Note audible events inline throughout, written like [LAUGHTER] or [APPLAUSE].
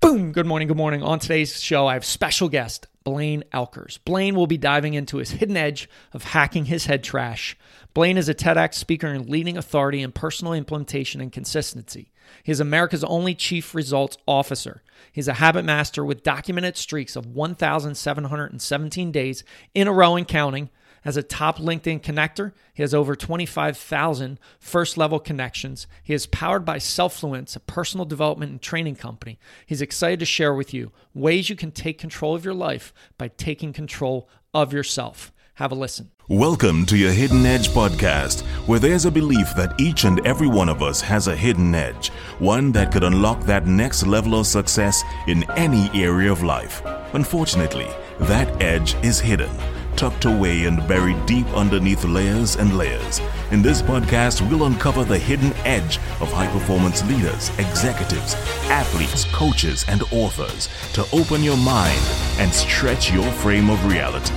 Boom! Good morning, good morning. On today's show, I have special guest Blaine Oelkers. Blaine will be diving into his hidden edge of hacking his head trash. Blaine is a TEDx speaker and leading authority in personal implementation and consistency. He is America's only chief results officer. He's a habit master with documented streaks of 1,717 days in a row and counting as a top LinkedIn connector, he has over 25,000 first level connections. He is powered by Selfluence, a personal development and training company. He's excited to share with you ways you can take control of your life by taking control of yourself. Have a listen. Welcome to your Hidden Edge podcast, where there's a belief that each and every one of us has a hidden edge, one that could unlock that next level of success in any area of life. Unfortunately, that edge is hidden tucked away and buried deep underneath layers and layers. In this podcast, we'll uncover the hidden edge of high performance leaders, executives, athletes, coaches, and authors to open your mind and stretch your frame of reality.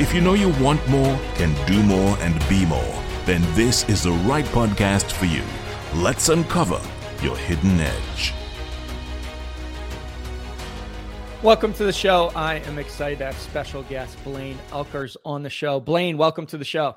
If you know you want more, can do more, and be more, then this is the right podcast for you. Let's uncover your hidden edge. Welcome to the show. I am excited to have special guest Blaine Oelkers on the show. Blaine, welcome to the show.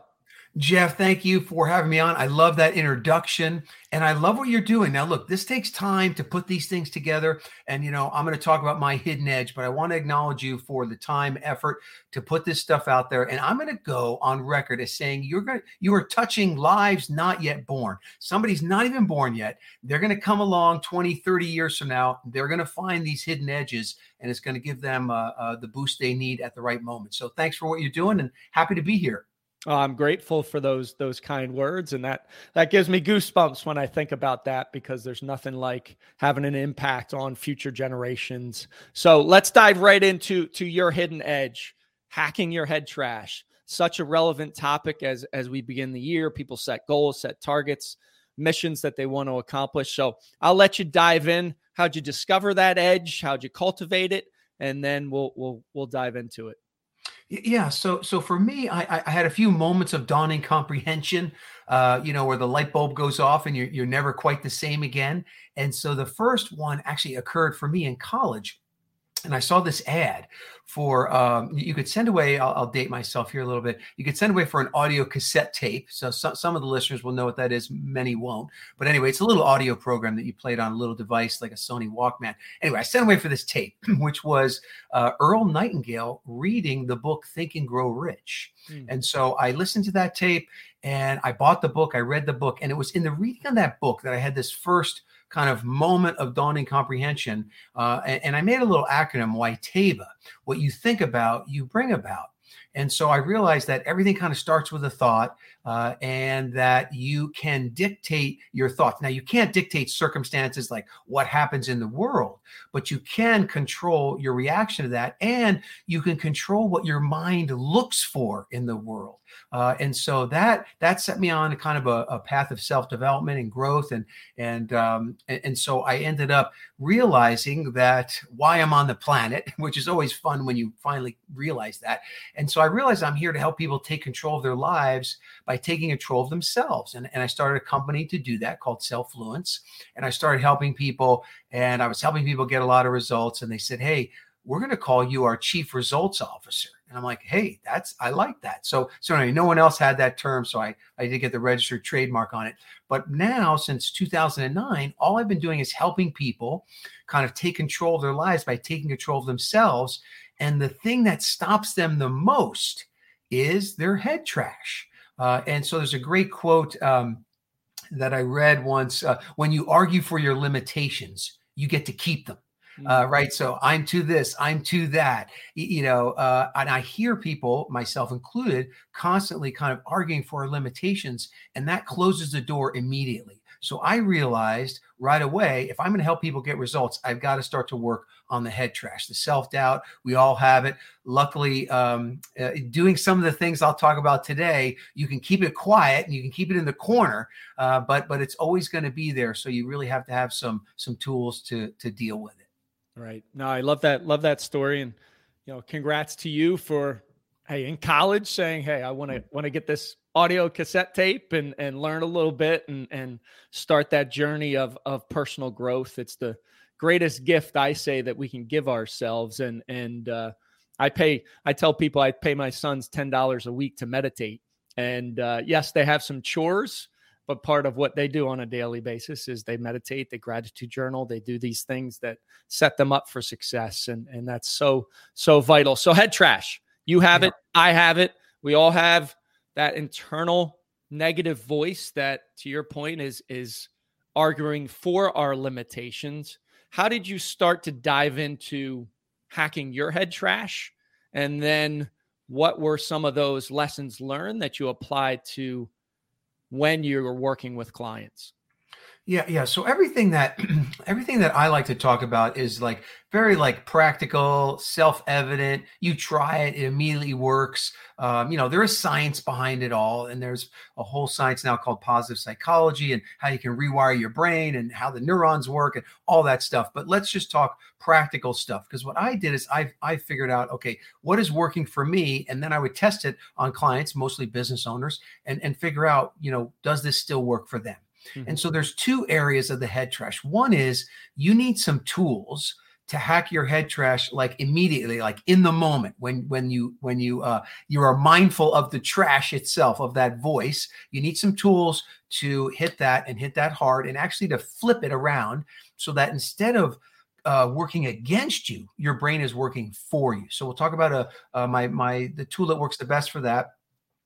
Jeff, thank you for having me on. I love that introduction and I love what you're doing. Now, look, this takes time to put these things together. And, you know, I'm going to talk about my hidden edge, but I want to acknowledge you for the time, effort to put this stuff out there. And I'm going to go on record as saying you're going to, you are touching lives not yet born. Somebody's not even born yet. They're going to come along 20, 30 years from now. They're going to find these hidden edges and it's going to give them uh, uh, the boost they need at the right moment. So thanks for what you're doing and happy to be here. Oh, I'm grateful for those those kind words, and that that gives me goosebumps when I think about that because there's nothing like having an impact on future generations. So let's dive right into to your hidden edge, hacking your head trash. Such a relevant topic as as we begin the year. People set goals, set targets, missions that they want to accomplish. So I'll let you dive in. How'd you discover that edge? How'd you cultivate it? And then we'll we'll we'll dive into it. Yeah, so so for me, I, I had a few moments of dawning comprehension, uh, you know, where the light bulb goes off and you're you're never quite the same again. And so the first one actually occurred for me in college and I saw this ad for um, you could send away. I'll, I'll, date myself here a little bit. You could send away for an audio cassette tape. So, so, some of the listeners will know what that is. Many won't. But anyway, it's a little audio program that you played on a little device like a Sony Walkman. Anyway, I sent away for this tape, [CLEARS THROAT] which was uh, Earl Nightingale reading the book Think and Grow Rich. Mm. And so I listened to that tape and I bought the book. I read the book, and it was in the reading of that book that I had this first kind of moment of dawning comprehension. Uh, and, and, I made a little acronym, YTABA. What you think about, you bring about. And so I realized that everything kind of starts with a thought uh, and that you can dictate your thoughts. Now, you can't dictate circumstances like what happens in the world, but you can control your reaction to that and you can control what your mind looks for in the world. Uh, and so that that set me on a kind of a, a path of self development and growth, and and, um, and and so I ended up realizing that why I'm on the planet, [LAUGHS] which is always fun when you finally realize that. And so I realized I'm here to help people take control of their lives by taking control of themselves. And, and I started a company to do that called Selfluence, and I started helping people, and I was helping people get a lot of results. And they said, "Hey." We're going to call you our chief results officer. And I'm like, hey, that's I like that. So so anyway, no one else had that term, so I I did get the registered trademark on it. But now, since 2009, all I've been doing is helping people kind of take control of their lives by taking control of themselves. And the thing that stops them the most is their head trash. Uh, and so there's a great quote um, that I read once: uh, "When you argue for your limitations, you get to keep them." Uh, mm-hmm. right? So I'm to this, I'm to that, you know, uh, and I hear people, myself included, constantly kind of arguing for limitations, and that closes the door immediately. So I realized right away if I'm going to help people get results, I've got to start to work on the head trash, the self doubt. We all have it. Luckily, um, uh, doing some of the things I'll talk about today, you can keep it quiet and you can keep it in the corner, uh, but but it's always going to be there. So you really have to have some some tools to to deal with it. Right. No, I love that. Love that story. And, you know, congrats to you for, hey, in college saying, hey, I want to want to get this audio cassette tape and and learn a little bit and and start that journey of of personal growth. It's the greatest gift I say that we can give ourselves. And and uh, I pay. I tell people I pay my sons ten dollars a week to meditate. And uh, yes, they have some chores, but part of what they do on a daily basis is they meditate, they gratitude journal, they do these things that set them up for success, and and that's so so vital. So head trash, you have it, I have it, we all have that internal negative voice that, to your point, is is arguing for our limitations. How did you start to dive into hacking your head trash? And then what were some of those lessons learned that you applied to when you're working with clients? Yeah, yeah. So everything that [CLEARS THROAT] everything that I like to talk about is like very like practical, self-evident. You try it, it immediately works. Um, you know, there is science behind it all, and there's a whole science now called positive psychology and how you can rewire your brain and how the neurons work and all that stuff. But let's just talk practical stuff because what I did is I I figured out okay what is working for me, and then I would test it on clients, mostly business owners, and and figure out you know does this still work for them Mm-hmm. And so there's two areas of the head trash. One is you need some tools to hack your head trash like immediately like in the moment when when you when you uh you are mindful of the trash itself of that voice you need some tools to hit that and hit that hard and actually to flip it around so that instead of uh, working against you, your brain is working for you. So we'll talk about a uh, uh, my my the tool that works the best for that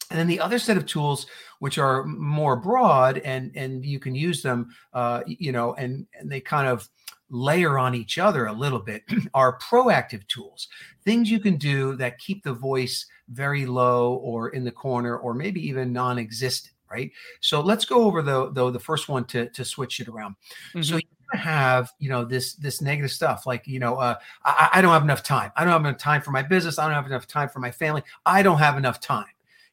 and then the other set of tools, which are more broad and and you can use them, uh, you know, and and they kind of layer on each other a little bit, [CLEARS THROAT] are proactive tools, things you can do that keep the voice very low or in the corner or maybe even non-existent. Right. So let's go over the though the first one to to switch it around. Mm-hmm. So have you know this this negative stuff like you know uh, I, I don't have enough time i don't have enough time for my business i don't have enough time for my family i don't have enough time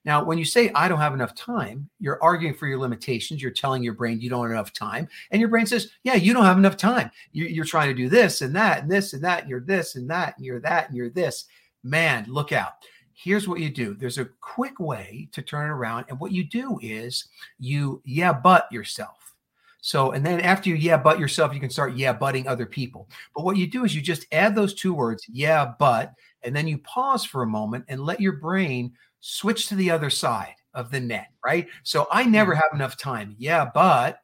now, when you say, I don't have enough time, you're arguing for your limitations. You're telling your brain you don't have enough time. And your brain says, Yeah, you don't have enough time. You're, trying to do this and that and this and that. And you're this and that and you're that and you're this. Man, look out. Here's what you do there's a quick way to turn it around. And what you do is you, yeah, but yourself. So, and then after you yeah, but yourself, you can start yeah, butting other people. But what you do is you just add those two words, yeah, but, and then you pause for a moment and let your brain switch to the other side of the net, right? So I never mm-hmm. have enough time. Yeah, but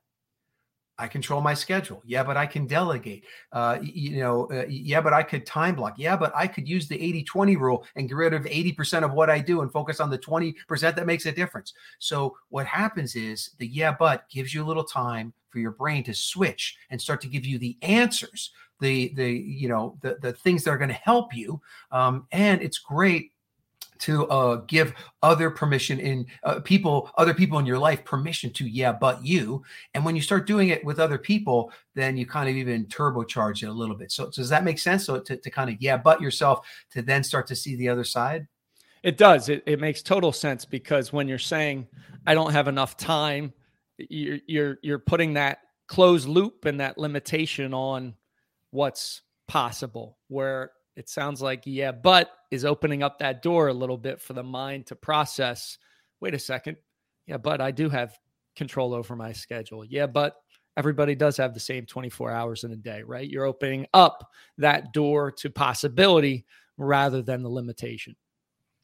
I control my schedule. Yeah, but I can delegate. Uh, you know, uh, yeah, but I could time block. Yeah, but I could use the 80 20 rule and get rid of 80% of what I do and focus on the 20% that makes a difference. So, what happens is the yeah, but gives you a little time for your brain to switch and start to give you the answers, the, the, you know, the, the things that are going to help you. Um, and it's great to uh, give other permission in uh, people, other people in your life permission to, yeah, but you. And when you start doing it with other people, then you kind of even turbocharge it a little bit. So, so does that make sense? So to, to kind of, yeah, but yourself to then start to see the other side? It does. It, it makes total sense because when you're saying, I don't have enough time, you're, you're, you're putting that closed loop and that limitation on what's possible where it sounds like yeah but is opening up that door a little bit for the mind to process wait a second. Yeah but i do have control over my schedule. Yeah but everybody does have the same 24 hours in a day right? You're opening up that door to possibility rather than the limitation.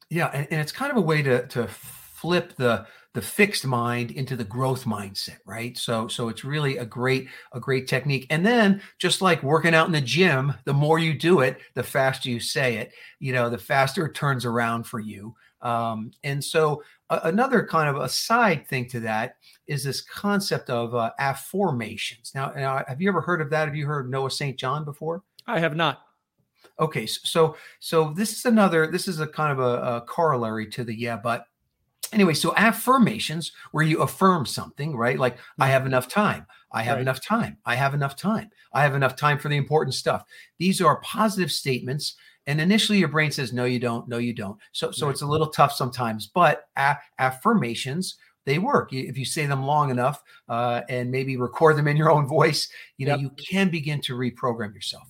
Yeah and, and it's kind of a way to to flip the the fixed mind into the growth mindset right? So so it's really a great a great technique. And then just like working out in the gym the more you do it the faster you say it you know the faster it turns around for you. Um, and so uh, another kind of a side thing to that is this concept of uh, affirmations. Now, now have you ever heard of that? Have you heard of noah st john before? I have not. Okay so so this is another this is a kind of a, a corollary to the yeah but anyway so affirmations where you affirm something right? Like i have enough time. I have right. enough time. I have enough time. I have enough time for the important stuff. These are positive statements and initially your brain says no you don't. No you don't. So so right. it's a little tough sometimes but a- affirmations they work. If you say them long enough uh, and maybe record them in your own voice you know yep. you can begin to reprogram yourself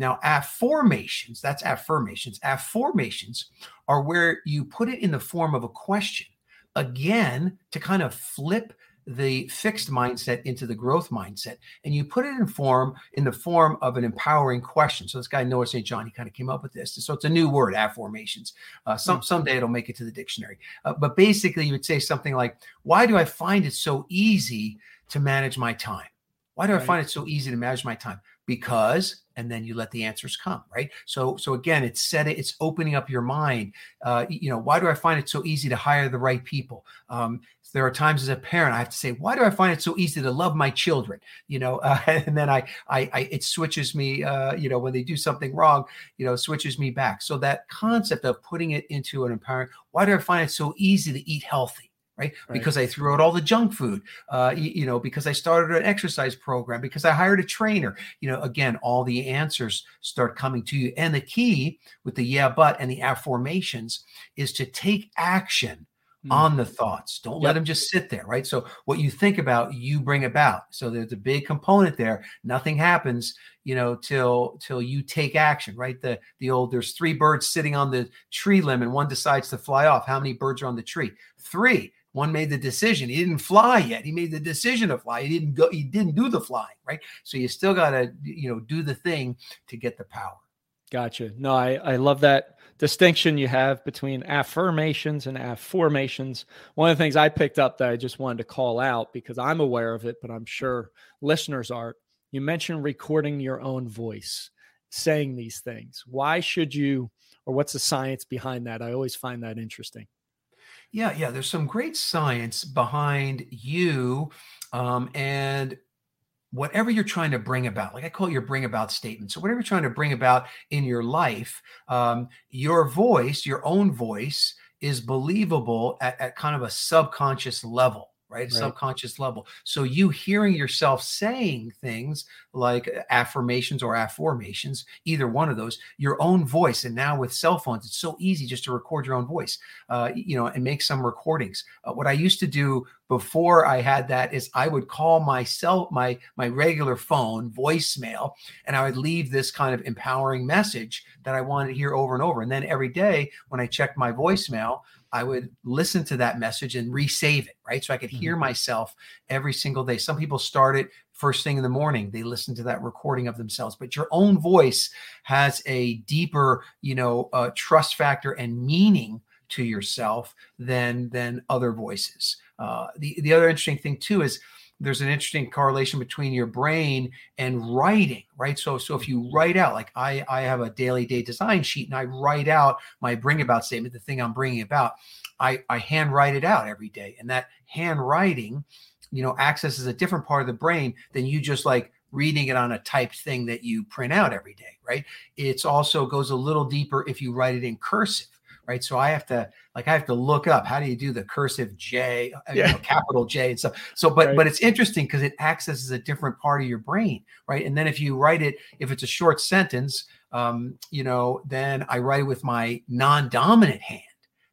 now, affirmations, that's affirmations. Afformations are where you put it in the form of a question, again, to kind of flip the fixed mindset into the growth mindset. And you put it in form in the form of an empowering question. So this guy noah st john he kind of came up with this. So it's a new word afformations. Uh, some mm-hmm. someday it'll make it to the dictionary. Uh, but basically you would say something like why do i find it so easy to manage my time? Why do right. i find it so easy to manage my time? Because and then you let the answers come right? So so again it's setting it's opening up your mind. Uh, you know why do i find it so easy to hire the right people? Um, there are times as a parent i have to say why do i find it so easy to love my children? You know uh, [LAUGHS] and then I, I, I it switches me uh, you know when they do something wrong you know switches me back. So that concept of putting it into an empowering why do i find it so easy to eat healthy Right? right? Because I threw out all the junk food, uh, you, you, know, because I started an exercise program, because I hired a trainer. You know, again, all the answers start coming to you. And the key with the yeah, but and the afformations is to take action mm. on the thoughts. Don't yep. let them just sit there, right? So what you think about, you bring about. So there's a big component there. Nothing happens, you know, till till you take action, right? The the old there's three birds sitting on the tree limb and one decides to fly off. How many birds are on the tree? Three one made the decision. He didn't fly yet. He made the decision to fly. He didn't go. He didn't do the flying, right? So you still got to, you know, do the thing to get the power. Gotcha. No, I I love that distinction you have between affirmations and afformations. One of the things I picked up that I just wanted to call out because I'm aware of it, but I'm sure listeners are. You mentioned recording your own voice, saying these things. Why should you, or what's the science behind that? I always find that interesting. Yeah, yeah. There's some great science behind you um, and whatever you're trying to bring about. Like I call your bring about statement. So whatever you're trying to bring about in your life, um, your voice, your own voice, is believable at, at kind of a subconscious level right? right? Subconscious level. So you hearing yourself saying things like affirmations or afformations, either one of those, your own voice. And now with cell phones, it's so easy just to record your own voice, uh, you know, and make some recordings. Uh, what I used to do before I had that is I would call myself my my regular phone voicemail, and I would leave this kind of empowering message that I wanted to hear over and over. And then every day when I checked my voicemail, I would listen to that message and resave it, right? So I could hear mm-hmm. myself every single day. Some people start it first thing in the morning, they listen to that recording of themselves, but your own voice has a deeper, you know, uh, trust factor and meaning to yourself than than other voices. Uh, the the other interesting thing too is there's an interesting correlation between your brain and writing right? So so if you mm-hmm. write out like i i have a daily day design sheet and i write out my bring about statement the thing i'm bringing about i i handwrite it out every day. And that handwriting you know accesses a different part of the brain than you just like reading it on a typed thing that you print out every day right? It's also goes a little deeper if you write it in cursive right? So I have to like I have to look up how do you do the cursive J, uh, yeah. you know, capital J and stuff. So, but right. but it's interesting because it accesses a different part of your brain, right? And then if you write it, if it's a short sentence, um, you know, then I write it with my non-dominant hand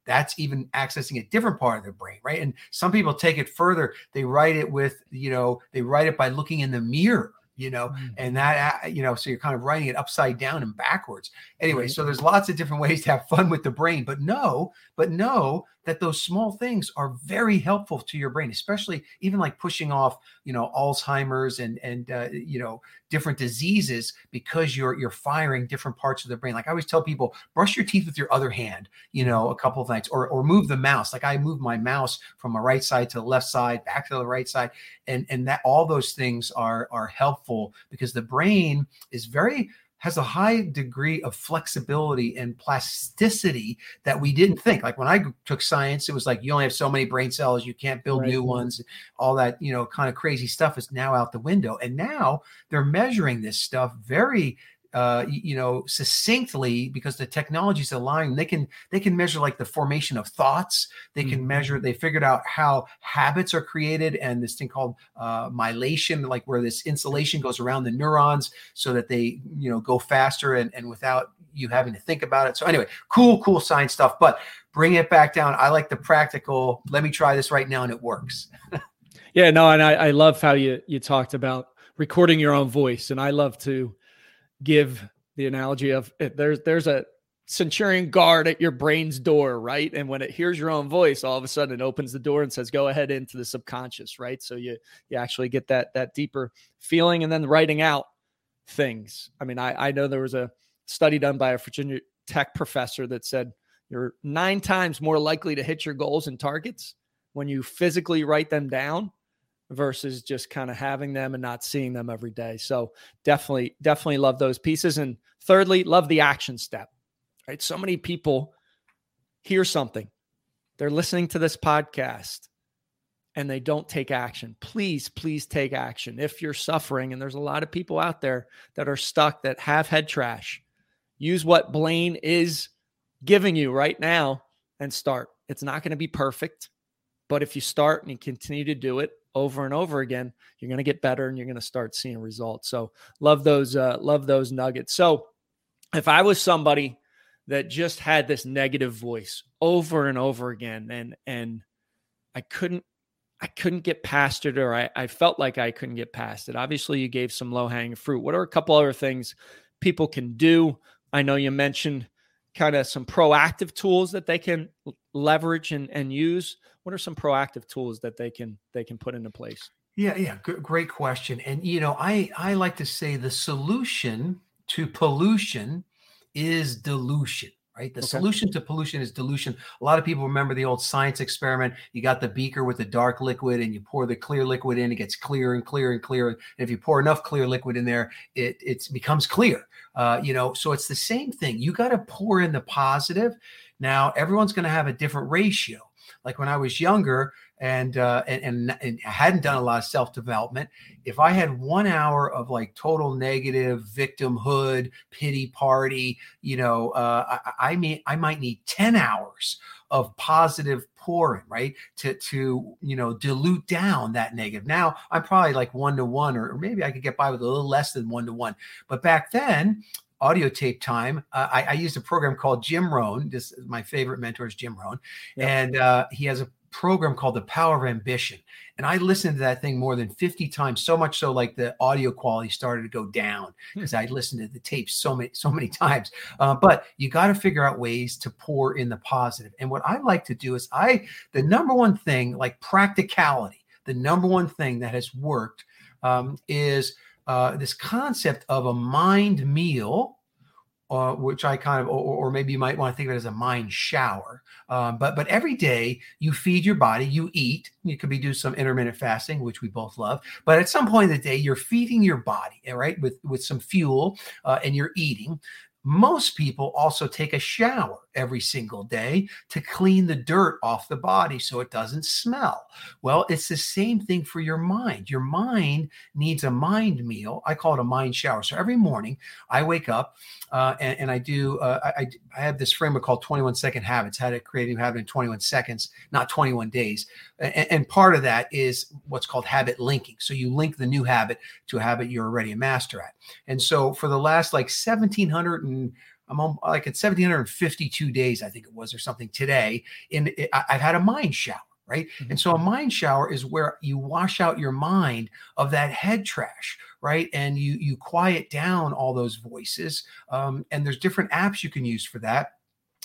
that's even accessing a different part of the brain right and some people take it further they write it with you know they write it by looking in the mirror you know, mm. and that, you know, so you're kind of writing it upside down and backwards. Anyway, right. so there's lots of different ways to have fun with the brain, but no, but know that those small things are very helpful to your brain, especially even like pushing off, you know, Alzheimer's and and uh, you know different diseases because you're you're firing different parts of the brain. Like I always tell people, brush your teeth with your other hand, you know, a couple of nights, or or move the mouse. Like I move my mouse from my right side to the left side, back to the right side, and and that all those things are are helpful because the brain is very has a high degree of flexibility and plasticity that we didn't think. Like when I took science, it was like you only have so many brain cells, you can't build right. new ones. All that, you know, kind of crazy stuff is now out the window. And now they're measuring this stuff very uh, you know, succinctly because the technology is allowing they can they can measure like the formation of thoughts. They can mm-hmm. measure. They figured out how habits are created and this thing called uh, myelination, like where this insulation goes around the neurons so that they you know go faster and and without you having to think about it. So anyway, cool, cool science stuff. But bring it back down. I like the practical. Let me try this right now, and it works. yeah, no, and I, I love how you you talked about recording your own voice, and I love to give the analogy of there's there's a centurion guard at your brain's door, right? And when it hears your own voice, all of a sudden it opens the door and says, "Go ahead into the subconscious," right? So you you actually get that that deeper feeling, and then writing out things. I mean, I I know there was a study done by a Virginia Tech professor that said you're nine times more likely to hit your goals and targets when you physically write them down versus just kind of having them and not seeing them every day. So definitely, definitely love those pieces. And thirdly, love the action step. Right. So many people hear something, they're listening to this podcast and they don't take action. Please, please take action. If you're suffering, and there's a lot of people out there that are stuck that have head trash, use what Blaine is giving you right now and start. It's not going to be perfect, but if you start and you continue to do it over and over again, you're going to get better and you're going to start seeing results. So love those, uh, love those nuggets. So if I was somebody that just had this negative voice over and over again, and and I couldn't, I couldn't get past it, or I, I felt like I couldn't get past it. Obviously, you gave some low hanging fruit. What are a couple other things people can do? I know you mentioned kind of some proactive tools that they can leverage and, and use what are some proactive tools that they can they can put into place yeah yeah g- great question and you know i i like to say the solution to pollution is dilution right? The okay. solution to pollution is dilution. A lot of people remember the old science experiment. You got the beaker with the dark liquid and you pour the clear liquid in, it gets clearer and clearer and clearer. And if you pour enough clear liquid in there, it, it becomes clear. Uh, you know, so it's the same thing. You got to pour in the positive. Now, everyone's going to have a different ratio. Like when I was younger, and, uh, and and and I hadn't done a lot of self development. If I had one hour of like total negative victimhood, pity party, you know, uh, I, I may I might need ten hours of positive pouring, right? To to you know dilute down that negative. Now I'm probably like one to one, or maybe I could get by with a little less than one to one. But back then, audio tape time. Uh, I, I, used a program called Jim Rohn. This is my favorite mentor is Jim Rohn, yep. and uh, he has a program called The Power of Ambition. And I listened to that thing more than 50 times, so much so like the audio quality started to go down because hmm. I listened to the tapes so many, so [LAUGHS] many times. Uh, but you got to figure out ways to pour in the positive. And what I like to do is I, the number one thing, like practicality, the number one thing that has worked um, is uh, this concept of a mind meal uh, which I kind of, or, or, maybe you might want to think of it as a mind shower. Um, but but every day you feed your body, you eat. You could be do some intermittent fasting, which we both love. But at some point in the day, you're feeding your body, right, with with some fuel, uh, and you're eating. Most people also take a shower every single day to clean the dirt off the body so it doesn't smell. Well, it's the same thing for your mind. Your mind needs a mind meal. I call it a mind shower. So every morning I wake up uh, and, and, I do, uh, I, I have this framework called 21 second habits, how to create a new habit in 21 seconds, not 21 days. And, and part of that is what's called habit linking. So you link the new habit to a habit you're already a master at. And so for the last like 1700 and I'm on, like at 1752 days, I think it was, or something today. In I've had a mind shower, right? Mm-hmm. And so a mind shower is where you wash out your mind of that head trash, right? And you you quiet down all those voices. Um, and there's different apps you can use for that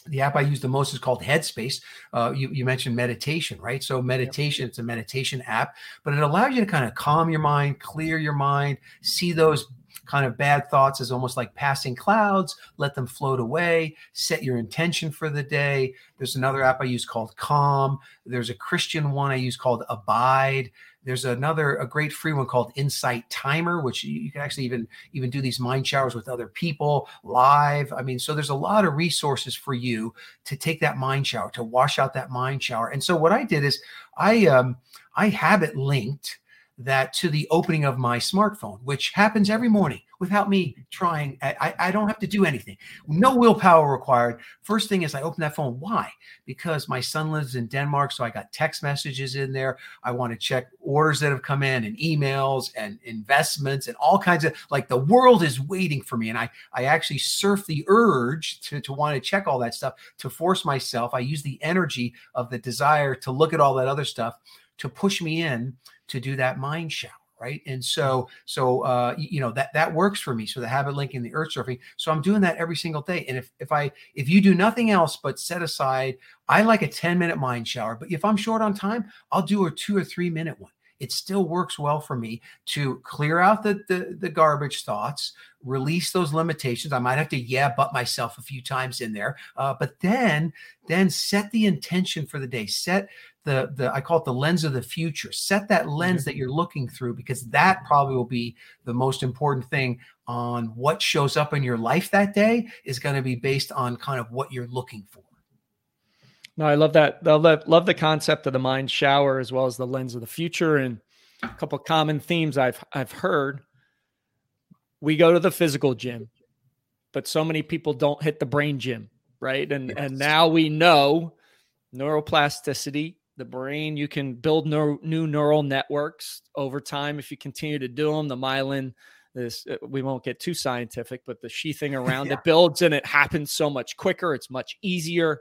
the app I use the most is called Headspace. Uh, you, you, mentioned meditation, right? So meditation, yep. it's a meditation app, but it allows you to kind of calm your mind, clear your mind, see those kind of bad thoughts as almost like passing clouds, let them float away, set your intention for the day. There's another app I use called Calm. There's a Christian one I use called Abide. There's another a great free one called Insight Timer, which you, can actually even even do these mind showers with other people live. I mean, so there's a lot of resources for you to take that mind shower, to wash out that mind shower. And so what I did is I um I have it linked that to the opening of my smartphone, which happens every morning without me trying. I, I don't have to do anything. No willpower required. First thing is I open that phone. Why? Because my son lives in Denmark. So I got text messages in there. I want to check orders that have come in and emails and investments and all kinds of like the world is waiting for me. And I, I actually surf the urge to, to want to check all that stuff to force myself. I use the energy of the desire to look at all that other stuff to push me in to do that mind shower right? And so, so uh, you know that that works for me. So the habit linking, the urge surfing. So I'm doing that every single day. And if if I if you do nothing else but set aside, I like a 10 minute mind shower. But if I'm short on time, I'll do a two or three minute one it still works well for me to clear out the, the, the garbage thoughts, release those limitations. I might have to yeah, but myself a few times in there, uh, but then then set the intention for the day. Set the the I call it the lens of the future. Set that lens mm-hmm. that you're looking through because that probably will be the most important thing on what shows up in your life that day is going to be based on kind of what you're looking for. No, I love that. I love, love the concept of the mind shower as well as the lens of the future and a couple common themes I've I've heard. We go to the physical gym, but so many people don't hit the brain gym, right? And yes. and now we know neuroplasticity, the brain, you can build new neural networks over time if you continue to do them. The myelin, this uh, we won't get too scientific, but the sheathing [LAUGHS] around yeah. it builds and it happens so much quicker. It's much easier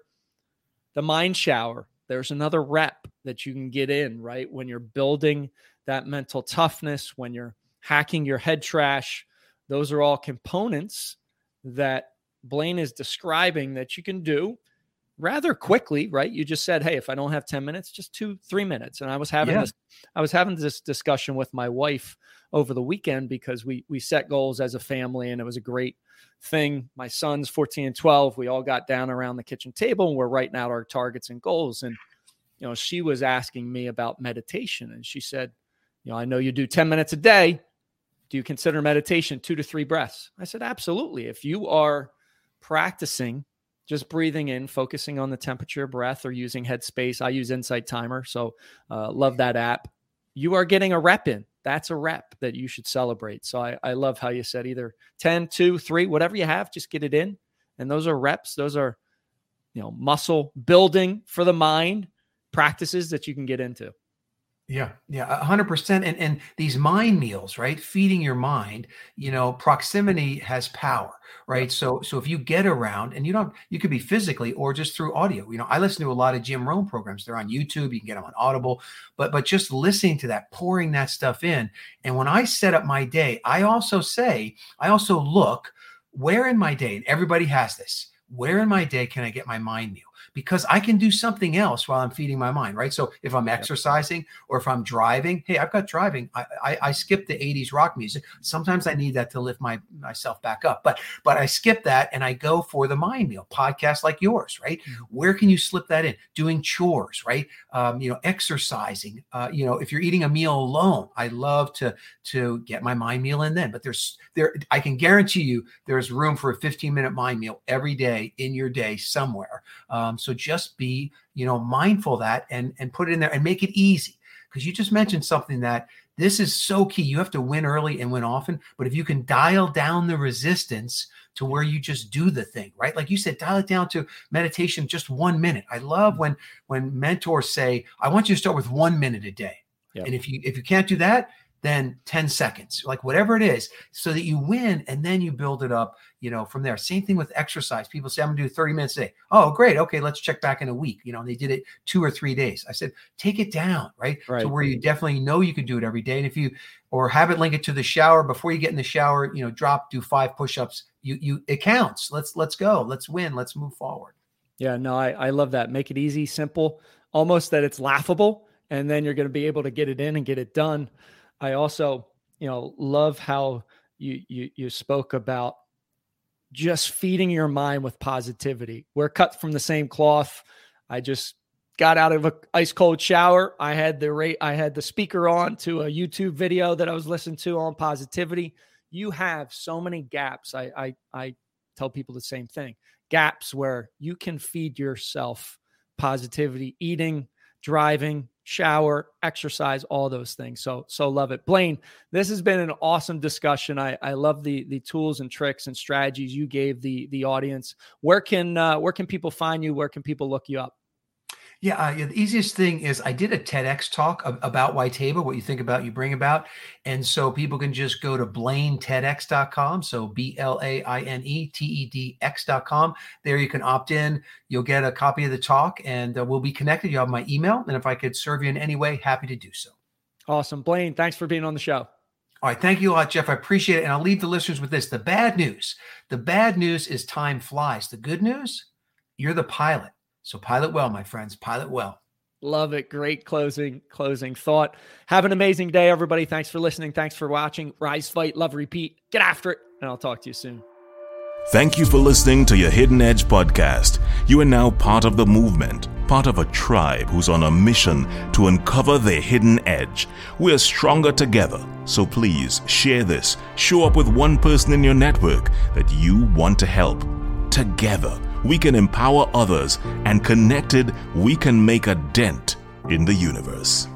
the mind shower. There's another rep that you can get in, right? When you're building that mental toughness, when you're hacking your head trash, those are all components that Blaine is describing that you can do rather quickly, right? You just said, "Hey, if I don't have 10 minutes, just 2 3 minutes." And I was having yeah. this I was having this discussion with my wife over the weekend because we we set goals as a family and it was a great thing. My son's 14 and 12. We all got down around the kitchen table and we're writing out our targets and goals. And, you know, she was asking me about meditation. And she said, you know, I know you do 10 minutes a day. Do you consider meditation two to three breaths? I said, absolutely. If you are practicing just breathing in, focusing on the temperature breath, or using Headspace, I use Insight Timer. So, uh, love that app. You are getting a rep in that's a rep that you should celebrate. So I, I love how you said either 10, 2, 3, whatever you have, just get it in. And those are reps. Those are, you know, muscle building for the mind practices that you can get into. Yeah, yeah, hundred percent. And and these mind meals, right? Feeding your mind. You know, proximity has power, right? So so if you get around, and you don't, you could be physically or just through audio. You know, I listen to a lot of Jim Rohn programs. They're on YouTube. You can get them on Audible. But but just listening to that, pouring that stuff in. And when I set up my day, I also say, I also look where in my day, and everybody has this. Where in my day can I get my mind meal? Because I can do something else while I'm feeding my mind, right? So if I'm exercising or if I'm driving, hey, I've got driving. I, I, I skip the 80s rock music. Sometimes I need that to lift my myself back up, but but I skip that and I go for the mind meal podcast like yours, right? Mm-hmm. Where can you slip that in? Doing chores, right? Um, you know, exercising. Uh, you know, if you're eating a meal alone, I love to to get my mind meal in then. But there's there, I can guarantee you, there's room for a 15 minute mind meal every day in your day somewhere. Um, so just be, you know, mindful of that and and put it in there and make it easy. Because you just mentioned something that this is so key. You have to win early and win often. But if you can dial down the resistance to where you just do the thing, right? Like you said, dial it down to meditation just one minute. I love when when mentors say, I want you to start with one minute a day. Yep. And if you if you can't do that, then 10 seconds, like whatever it is, so that you win and then you build it up, you know, from there. Same thing with exercise. People say, I'm gonna do 30 minutes a day. Oh, great. Okay, let's check back in a week. You know, and they did it two or three days. I said, take it down, right? right. To where you definitely know you can do it every day. And if you or have it link it to the shower before you get in the shower, you know, drop, do five push-ups. You you it counts. Let's let's go. Let's win. Let's move forward. Yeah, no, I, I love that. Make it easy, simple, almost that it's laughable, and then you're gonna be able to get it in and get it done. I also, you know, love how you you you spoke about just feeding your mind with positivity. We're cut from the same cloth. I just got out of a ice cold shower. I had the rate I had the speaker on to a YouTube video that I was listening to on positivity. You have so many gaps. I I I tell people the same thing. Gaps where you can feed yourself positivity, eating, driving, shower, exercise, all those things. So so love it. Blaine, this has been an awesome discussion. I I love the the tools and tricks and strategies you gave the the audience. Where can uh, where can people find you? Where can people look you up? Yeah, uh, yeah, the easiest thing is I did a TEDx talk about YTABA, what you think about, you bring about. And so people can just go to blainetedx.com. So B L A I N E T E D X.com. There you can opt in. You'll get a copy of the talk and uh, we'll be connected. You'll have my email. And if I could serve you in any way, happy to do so. Awesome. Blaine, thanks for being on the show. All right. Thank you a lot, Jeff. I appreciate it. And I'll leave the listeners with this the bad news. The bad news is time flies. The good news, you're the pilot. So pilot well, my friends. Pilot well. Love it. Great closing closing thought. Have an amazing day, everybody. Thanks for listening. Thanks for watching. Rise, fight, love, repeat. Get after it. And I'll talk to you soon. Thank you for listening to your Hidden Edge podcast. You are now part of the movement, part of a tribe who's on a mission to uncover their hidden edge. We are stronger together, so please share this. Show up with one person in your network that you want to help. Together, we can empower others, and connected, we can make a dent in the universe.